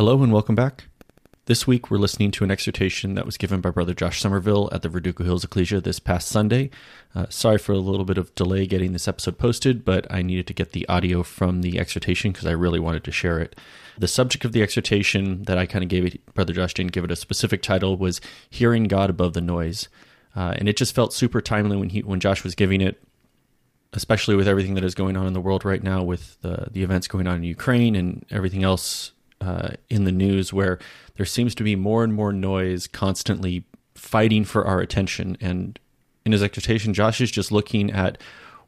Hello and welcome back. This week we're listening to an exhortation that was given by Brother Josh Somerville at the Verdugo Hills Ecclesia this past Sunday. Uh, sorry for a little bit of delay getting this episode posted, but I needed to get the audio from the exhortation because I really wanted to share it. The subject of the exhortation that I kind of gave it, Brother Josh didn't give it a specific title, was Hearing God Above the Noise. Uh, and it just felt super timely when he when Josh was giving it, especially with everything that is going on in the world right now, with the the events going on in Ukraine and everything else uh, in the news where there seems to be more and more noise constantly fighting for our attention. And in his exhortation, Josh is just looking at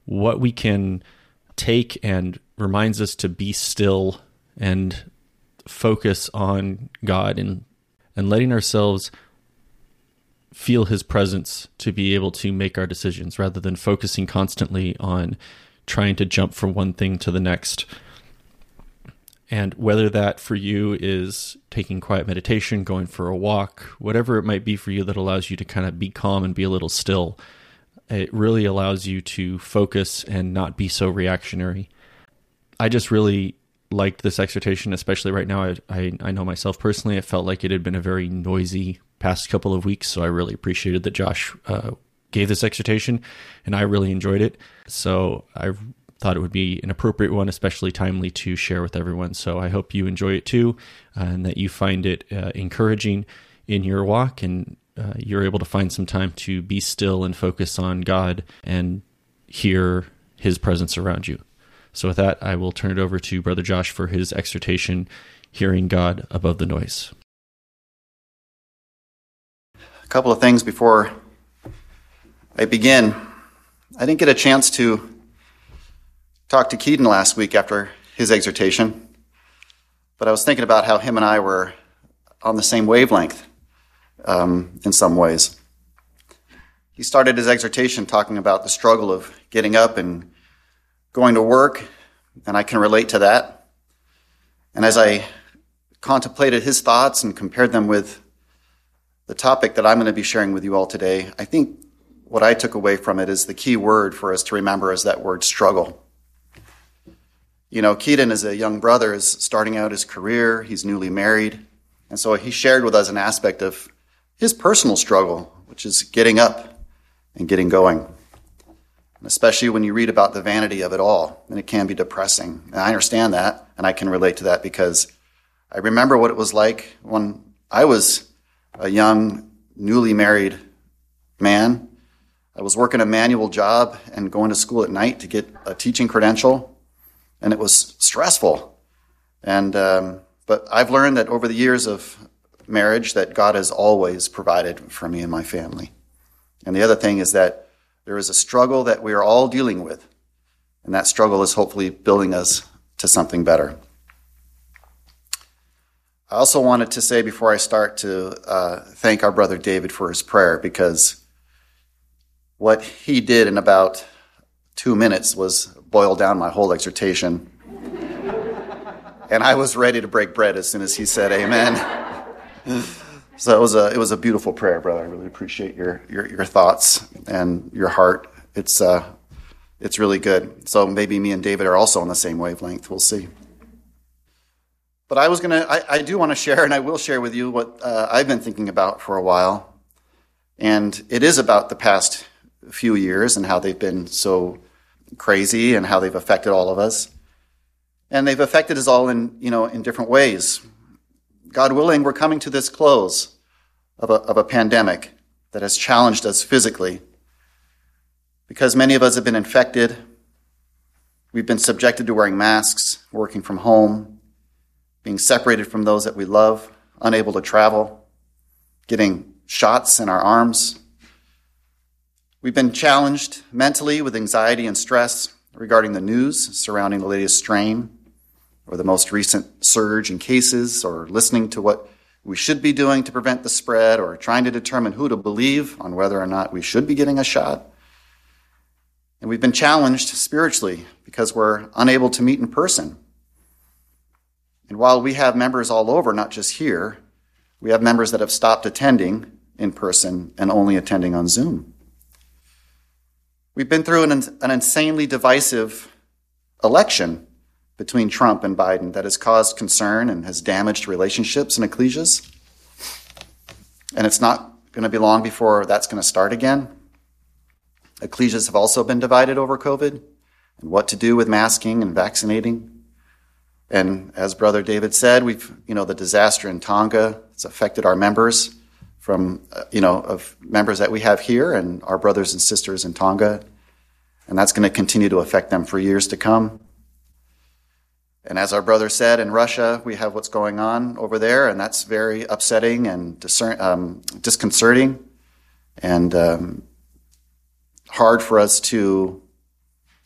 what we can take and reminds us to be still and focus on God and and letting ourselves feel his presence to be able to make our decisions rather than focusing constantly on trying to jump from one thing to the next and whether that for you is taking quiet meditation, going for a walk, whatever it might be for you that allows you to kind of be calm and be a little still, it really allows you to focus and not be so reactionary. I just really liked this exhortation, especially right now. I, I, I know myself personally, it felt like it had been a very noisy past couple of weeks, so I really appreciated that Josh uh, gave this exhortation, and I really enjoyed it. So I thought it would be an appropriate one, especially timely to share with everyone. So I hope you enjoy it too, uh, and that you find it uh, encouraging in your walk, and uh, you're able to find some time to be still and focus on God and hear His presence around you. So with that, I will turn it over to Brother Josh for his exhortation, "Hearing God Above the Noise." A couple of things before I begin. I didn't get a chance to talked to Keaton last week after his exhortation, but I was thinking about how him and I were on the same wavelength um, in some ways. He started his exhortation talking about the struggle of getting up and going to work, and I can relate to that. And as I contemplated his thoughts and compared them with the topic that I'm going to be sharing with you all today, I think what I took away from it is the key word for us to remember is that word struggle. You know, Keaton, is a young brother, is starting out his career. He's newly married. And so he shared with us an aspect of his personal struggle, which is getting up and getting going. And especially when you read about the vanity of it all, and it can be depressing. And I understand that, and I can relate to that because I remember what it was like when I was a young, newly married man. I was working a manual job and going to school at night to get a teaching credential and it was stressful. And um, but I've learned that over the years of marriage that God has always provided for me and my family. And the other thing is that there is a struggle that we are all dealing with, and that struggle is hopefully building us to something better. I also wanted to say before I start to uh, thank our brother David for his prayer because what he did in about two minutes was boil down my whole exhortation. and I was ready to break bread as soon as he said amen. so it was a it was a beautiful prayer, brother. I really appreciate your your, your thoughts and your heart. It's uh it's really good. So maybe me and David are also on the same wavelength. We'll see. But I was gonna I, I do want to share and I will share with you what uh, I've been thinking about for a while. And it is about the past few years and how they've been so crazy and how they've affected all of us. And they've affected us all in, you know, in different ways. God willing, we're coming to this close of a, of a pandemic that has challenged us physically because many of us have been infected. We've been subjected to wearing masks, working from home, being separated from those that we love, unable to travel, getting shots in our arms, We've been challenged mentally with anxiety and stress regarding the news surrounding the latest strain or the most recent surge in cases, or listening to what we should be doing to prevent the spread, or trying to determine who to believe on whether or not we should be getting a shot. And we've been challenged spiritually because we're unable to meet in person. And while we have members all over, not just here, we have members that have stopped attending in person and only attending on Zoom. We've been through an, an insanely divisive election between Trump and Biden that has caused concern and has damaged relationships in ecclesias. And it's not going to be long before that's going to start again. Ecclesias have also been divided over COVID and what to do with masking and vaccinating. And as Brother David said, we've, you know, the disaster in Tonga, it's affected our members from, uh, you know, of members that we have here and our brothers and sisters in Tonga. And that's going to continue to affect them for years to come. And as our brother said, in Russia, we have what's going on over there, and that's very upsetting and discern, um, disconcerting and um, hard for us to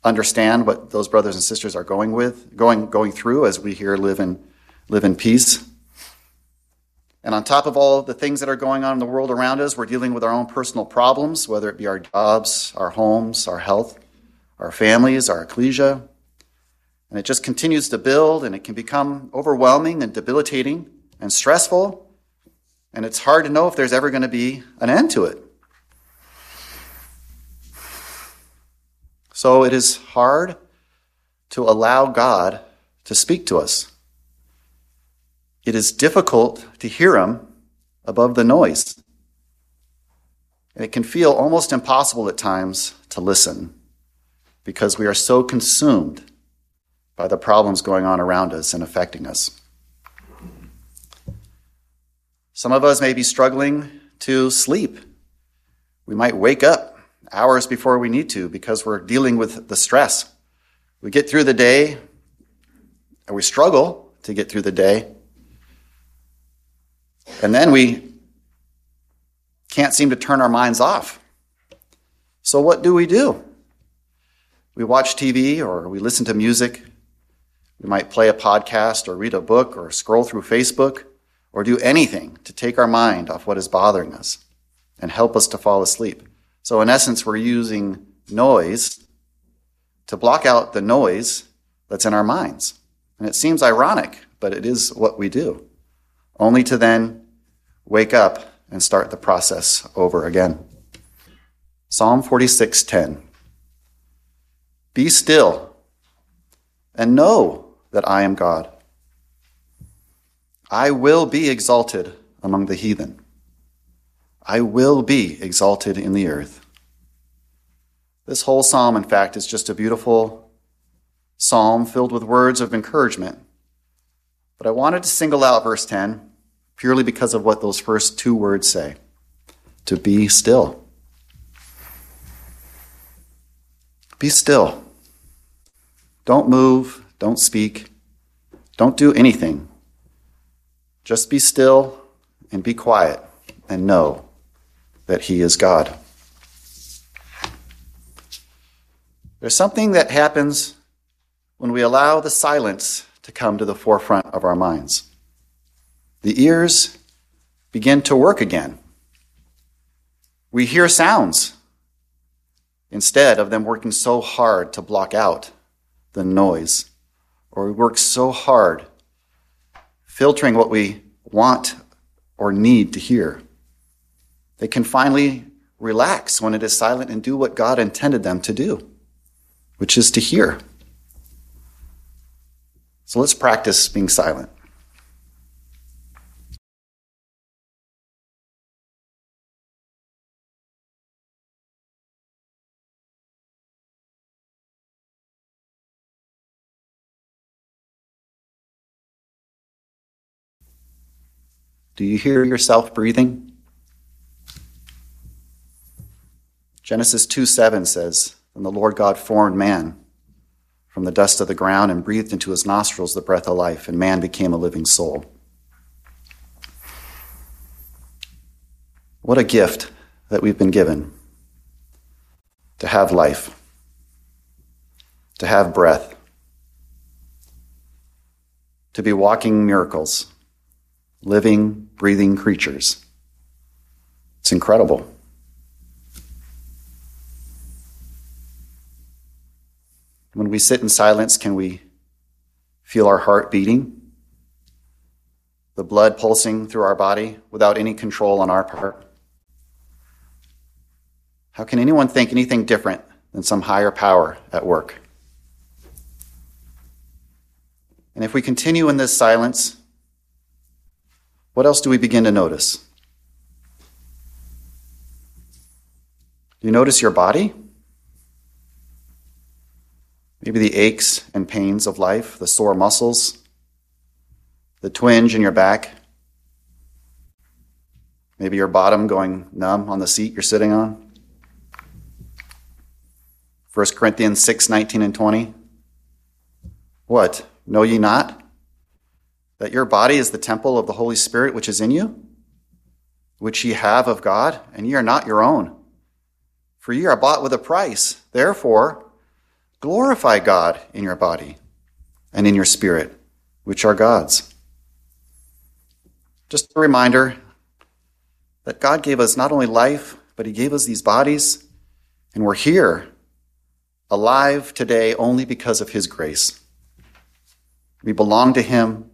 understand what those brothers and sisters are going with, going, going through as we here live in, live in peace. And on top of all the things that are going on in the world around us, we're dealing with our own personal problems, whether it be our jobs, our homes, our health, our families, our ecclesia. And it just continues to build and it can become overwhelming and debilitating and stressful. And it's hard to know if there's ever going to be an end to it. So it is hard to allow God to speak to us. It is difficult to hear Him above the noise. And it can feel almost impossible at times to listen because we are so consumed by the problems going on around us and affecting us. Some of us may be struggling to sleep. We might wake up hours before we need to because we're dealing with the stress. We get through the day, and we struggle to get through the day. And then we can't seem to turn our minds off. So, what do we do? We watch TV or we listen to music we might play a podcast or read a book or scroll through Facebook or do anything to take our mind off what is bothering us and help us to fall asleep. So, in essence, we're using noise to block out the noise that's in our minds. And it seems ironic, but it is what we do, only to then wake up and start the process over again. Psalm 46:10 Be still and know that I am God. I will be exalted among the heathen. I will be exalted in the earth. This whole psalm, in fact, is just a beautiful psalm filled with words of encouragement. But I wanted to single out verse 10 purely because of what those first two words say to be still. Be still. Don't move. Don't speak. Don't do anything. Just be still and be quiet and know that He is God. There's something that happens when we allow the silence to come to the forefront of our minds. The ears begin to work again. We hear sounds instead of them working so hard to block out the noise or we work so hard filtering what we want or need to hear. They can finally relax when it is silent and do what God intended them to do, which is to hear. So let's practice being silent. Do you hear yourself breathing? Genesis 2 7 says, And the Lord God formed man from the dust of the ground and breathed into his nostrils the breath of life, and man became a living soul. What a gift that we've been given. to have life, to have breath, to be walking miracles, living, breathing creatures. It's incredible. When we sit in silence, can we feel our heart beating? The blood pulsing through our body without any control on our part? How can anyone think anything different than some higher power at work? And if we continue in this silence, what else do we begin to notice? Do you notice your body? Maybe the aches and pains of life, the sore muscles, the twinge in your back. Maybe your bottom going numb on the seat you're sitting on. 1 Corinthians 6 19 and 20. What? Know ye not that your body is the temple of the Holy Spirit which is in you, which ye have of God, and ye are not your own? For ye are bought with a price. Therefore, Glorify God in your body and in your spirit, which are God's. Just a reminder that God gave us not only life, but He gave us these bodies, and we're here, alive today only because of His grace. We belong to Him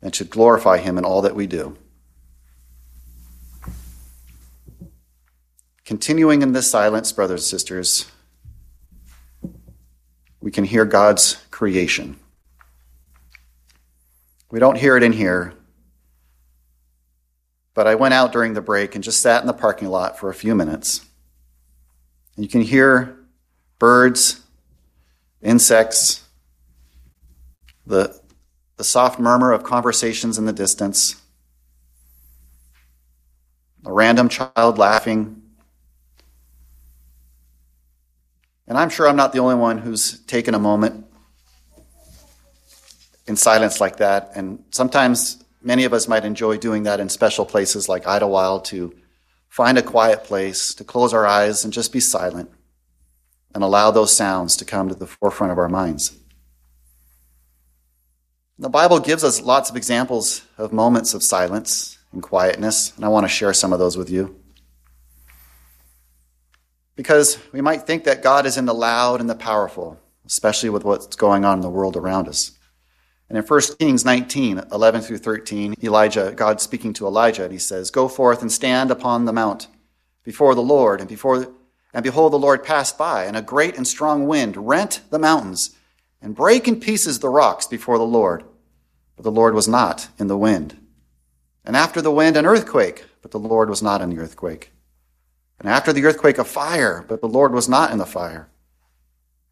and should glorify Him in all that we do. Continuing in this silence, brothers and sisters, can hear God's creation. We don't hear it in here, but I went out during the break and just sat in the parking lot for a few minutes. And you can hear birds, insects, the, the soft murmur of conversations in the distance, a random child laughing And I'm sure I'm not the only one who's taken a moment in silence like that. And sometimes many of us might enjoy doing that in special places like Idyllwild to find a quiet place, to close our eyes and just be silent and allow those sounds to come to the forefront of our minds. The Bible gives us lots of examples of moments of silence and quietness, and I want to share some of those with you. Because we might think that God is in the loud and the powerful, especially with what's going on in the world around us. And in 1 Kings 19, 11 through 13, Elijah, God speaking to Elijah, and he says, Go forth and stand upon the mount before the Lord, and before and behold, the Lord passed by, and a great and strong wind rent the mountains and brake in pieces the rocks before the Lord. But the Lord was not in the wind. And after the wind, an earthquake, but the Lord was not in the earthquake. And after the earthquake, a fire, but the Lord was not in the fire.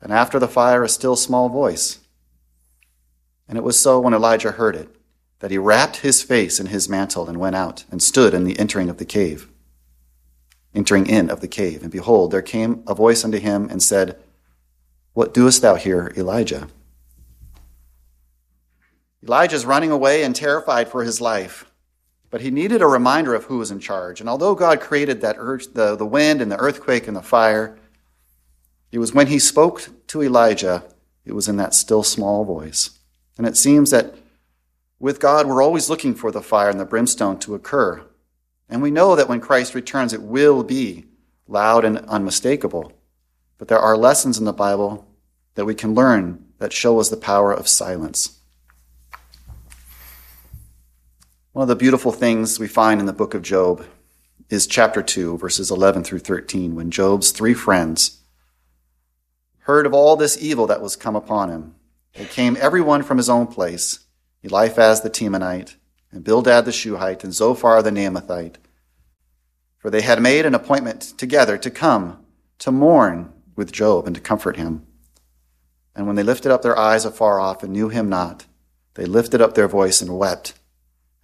And after the fire, a still small voice. And it was so when Elijah heard it that he wrapped his face in his mantle and went out and stood in the entering of the cave. Entering in of the cave. And behold, there came a voice unto him and said, What doest thou here, Elijah? Elijah is running away and terrified for his life. But he needed a reminder of who was in charge. And although God created that earth, the, the wind and the earthquake and the fire, it was when he spoke to Elijah, it was in that still small voice. And it seems that with God, we're always looking for the fire and the brimstone to occur. And we know that when Christ returns, it will be loud and unmistakable. But there are lessons in the Bible that we can learn that show us the power of silence. One of the beautiful things we find in the book of Job is chapter 2, verses 11 through 13, when Job's three friends heard of all this evil that was come upon him. They came everyone from his own place Eliphaz the Temanite, and Bildad the Shuhite, and Zophar the Naamathite. For they had made an appointment together to come to mourn with Job and to comfort him. And when they lifted up their eyes afar off and knew him not, they lifted up their voice and wept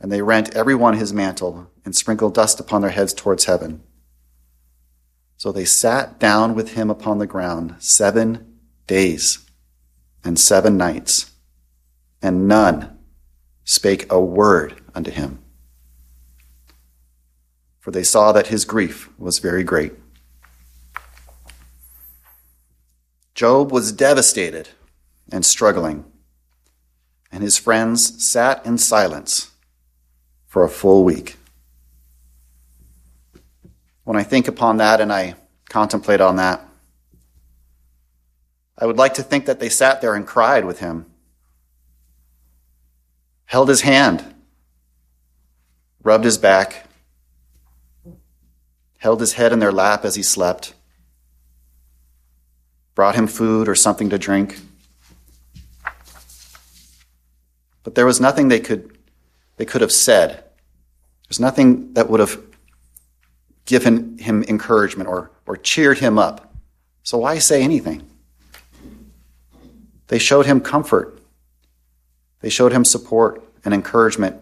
and they rent every one his mantle and sprinkled dust upon their heads towards heaven. So they sat down with him upon the ground seven days and seven nights, and none spake a word unto him. For they saw that his grief was very great. Job was devastated and struggling, and his friends sat in silence for a full week. When I think upon that and I contemplate on that, I would like to think that they sat there and cried with him, held his hand, rubbed his back, held his head in their lap as he slept, brought him food or something to drink. But there was nothing they could, they could have said. There's nothing that would have given him encouragement or, or cheered him up. So why say anything? They showed him comfort. They showed him support and encouragement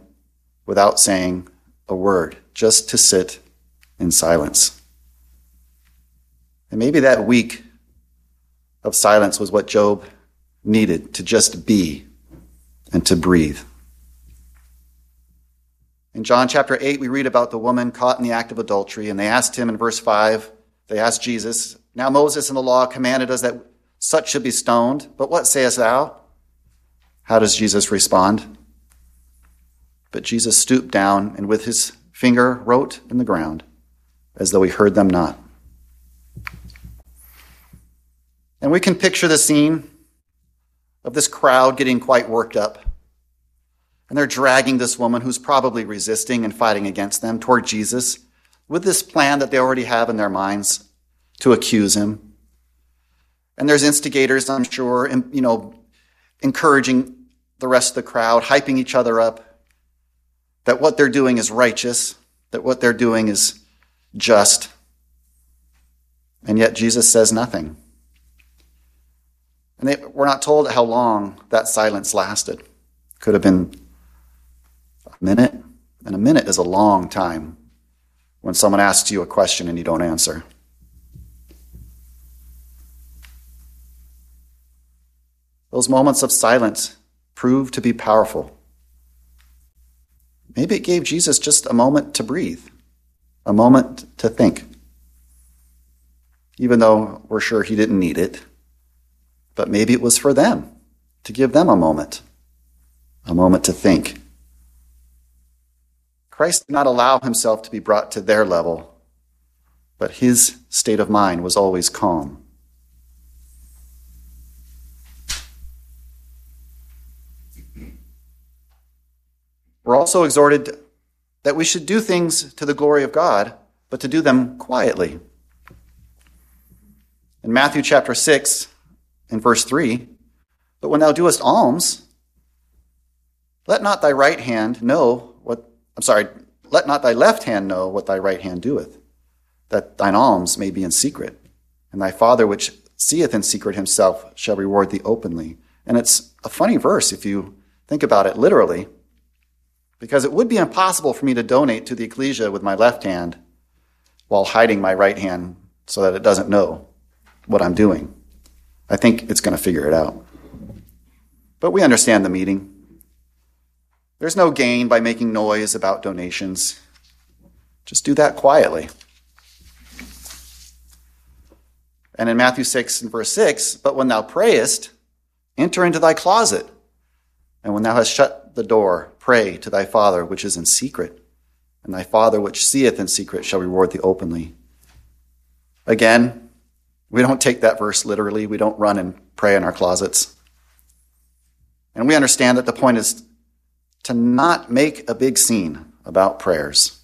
without saying a word, just to sit in silence. And maybe that week of silence was what Job needed to just be and to breathe. In John chapter 8, we read about the woman caught in the act of adultery, and they asked him in verse 5, they asked Jesus, Now Moses in the law commanded us that such should be stoned, but what sayest thou? How does Jesus respond? But Jesus stooped down and with his finger wrote in the ground as though he heard them not. And we can picture the scene of this crowd getting quite worked up. And they're dragging this woman who's probably resisting and fighting against them toward Jesus with this plan that they already have in their minds to accuse him. And there's instigators, I'm sure, you know, encouraging the rest of the crowd, hyping each other up that what they're doing is righteous, that what they're doing is just. And yet Jesus says nothing. And they, we're not told how long that silence lasted. Could have been minute, and a minute is a long time when someone asks you a question and you don't answer. Those moments of silence proved to be powerful. Maybe it gave Jesus just a moment to breathe a moment to think. Even though we're sure he didn't need it, but maybe it was for them to give them a moment, a moment to think. Christ did not allow himself to be brought to their level, but his state of mind was always calm. We're also exhorted that we should do things to the glory of God, but to do them quietly. In Matthew chapter 6, in verse 3, but when thou doest alms, let not thy right hand know I'm sorry, let not thy left hand know what thy right hand doeth, that thine alms may be in secret. And thy Father which seeth in secret himself shall reward thee openly. And it's a funny verse if you think about it literally because it would be impossible for me to donate to the ecclesia with my left hand while hiding my right hand so that it doesn't know what I'm doing. I think it's going to figure it out. But we understand the meeting. There's no gain by making noise about donations. Just do that quietly. And in Matthew 6 and verse 6, but when thou prayest, enter into thy closet. And when thou hast shut the door, Pray to thy Father which is in secret, and thy Father which seeth in secret shall reward thee openly. Again, we don't take that verse literally. We don't run and pray in our closets. And we understand that the point is to not make a big scene about prayers,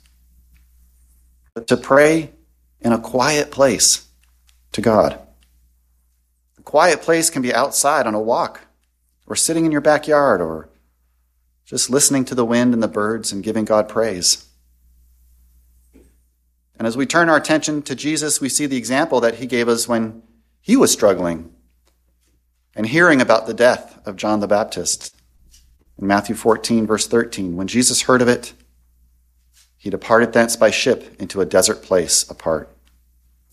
but to pray in a quiet place to God. A quiet place can be outside on a walk, or sitting in your backyard, or just listening to the wind and the birds and giving God praise. And as we turn our attention to Jesus, we see the example that he gave us when he was struggling and hearing about the death of John the Baptist. In Matthew 14, verse 13, when Jesus heard of it, he departed thence by ship into a desert place apart.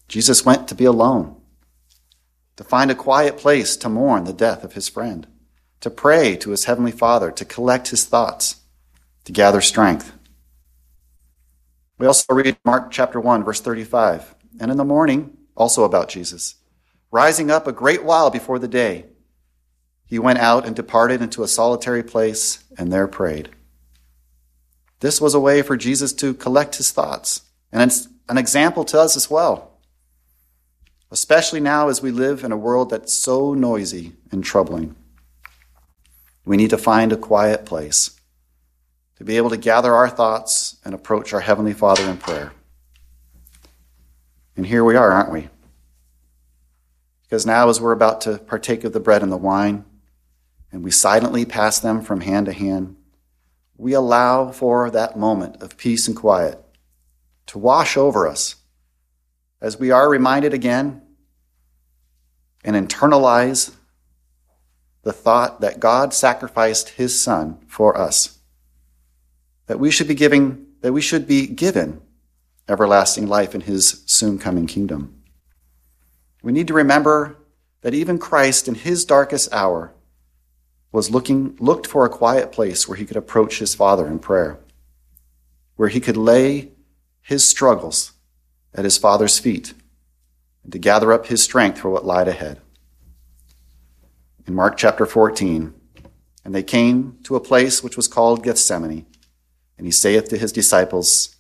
Jesus went to be alone, to find a quiet place to mourn the death of his friend to pray to his heavenly Father, to collect his thoughts, to gather strength. We also read Mark chapter 1, verse 35. And in the morning, also about Jesus, Rising up a great while before the day, he went out and departed into a solitary place and there prayed. This was a way for Jesus to collect his thoughts, and it's an example to us as well, especially now as we live in a world that's so noisy and troubling. We need to find a quiet place to be able to gather our thoughts and approach our Heavenly Father in prayer. And here we are, aren't we? Because now, as we're about to partake of the bread and the wine, and we silently pass them from hand to hand, we allow for that moment of peace and quiet to wash over us as we are reminded again and internalize the thought that God sacrificed his son for us. That we should be giving, that we should be given everlasting life in his soon coming kingdom. We need to remember that even Christ in his darkest hour was looking, looked for a quiet place where he could approach his Father in prayer, where he could lay his struggles at his Father's feet and to gather up his strength for what lied ahead. In Mark chapter 14, and they came to a place which was called Gethsemane, and he saith to his disciples,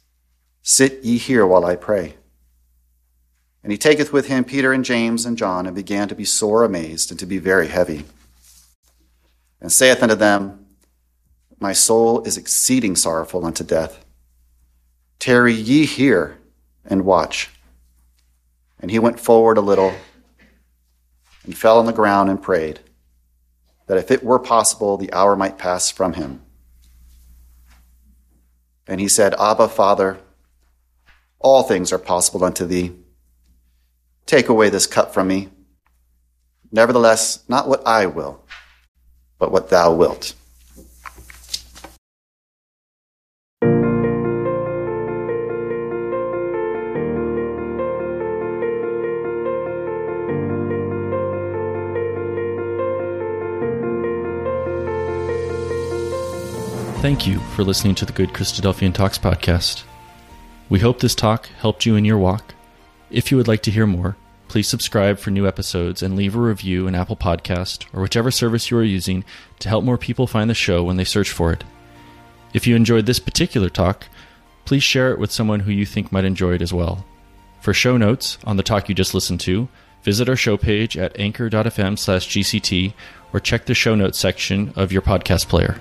Sit ye here while I pray. And he taketh with him Peter and James and John, and began to be sore amazed and to be very heavy and saith unto them, My soul is exceeding sorrowful unto death. Tarry ye here and watch. And he went forward a little and fell on the ground and prayed, that if it were possible, the hour might pass from him. And he said, Abba, Father, all things are possible unto thee. Take away this cup from me. Nevertheless, not what I will but what thou wilt. Thank you for listening to the Good Christadelphian Talks podcast. We hope this talk helped you in your walk. If you would like to hear more, Please subscribe for new episodes and leave a review in Apple Podcast or whichever service you are using to help more people find the show when they search for it. If you enjoyed this particular talk, please share it with someone who you think might enjoy it as well. For show notes on the talk you just listened to, visit our show page at anchor.fm slash GCT or check the show notes section of your podcast player.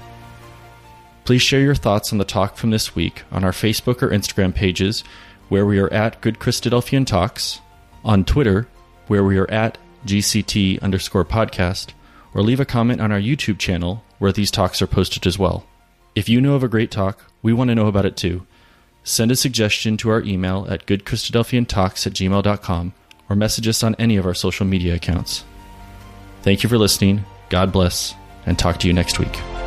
Please share your thoughts on the talk from this week on our Facebook or Instagram pages where we are at Good Christadelphian Talks on Twitter, where we are at GCT underscore podcast, or leave a comment on our YouTube channel where these talks are posted as well. If you know of a great talk, we want to know about it too. Send a suggestion to our email at goodchristadelphiantalks at gmail.com or message us on any of our social media accounts. Thank you for listening. God bless, and talk to you next week.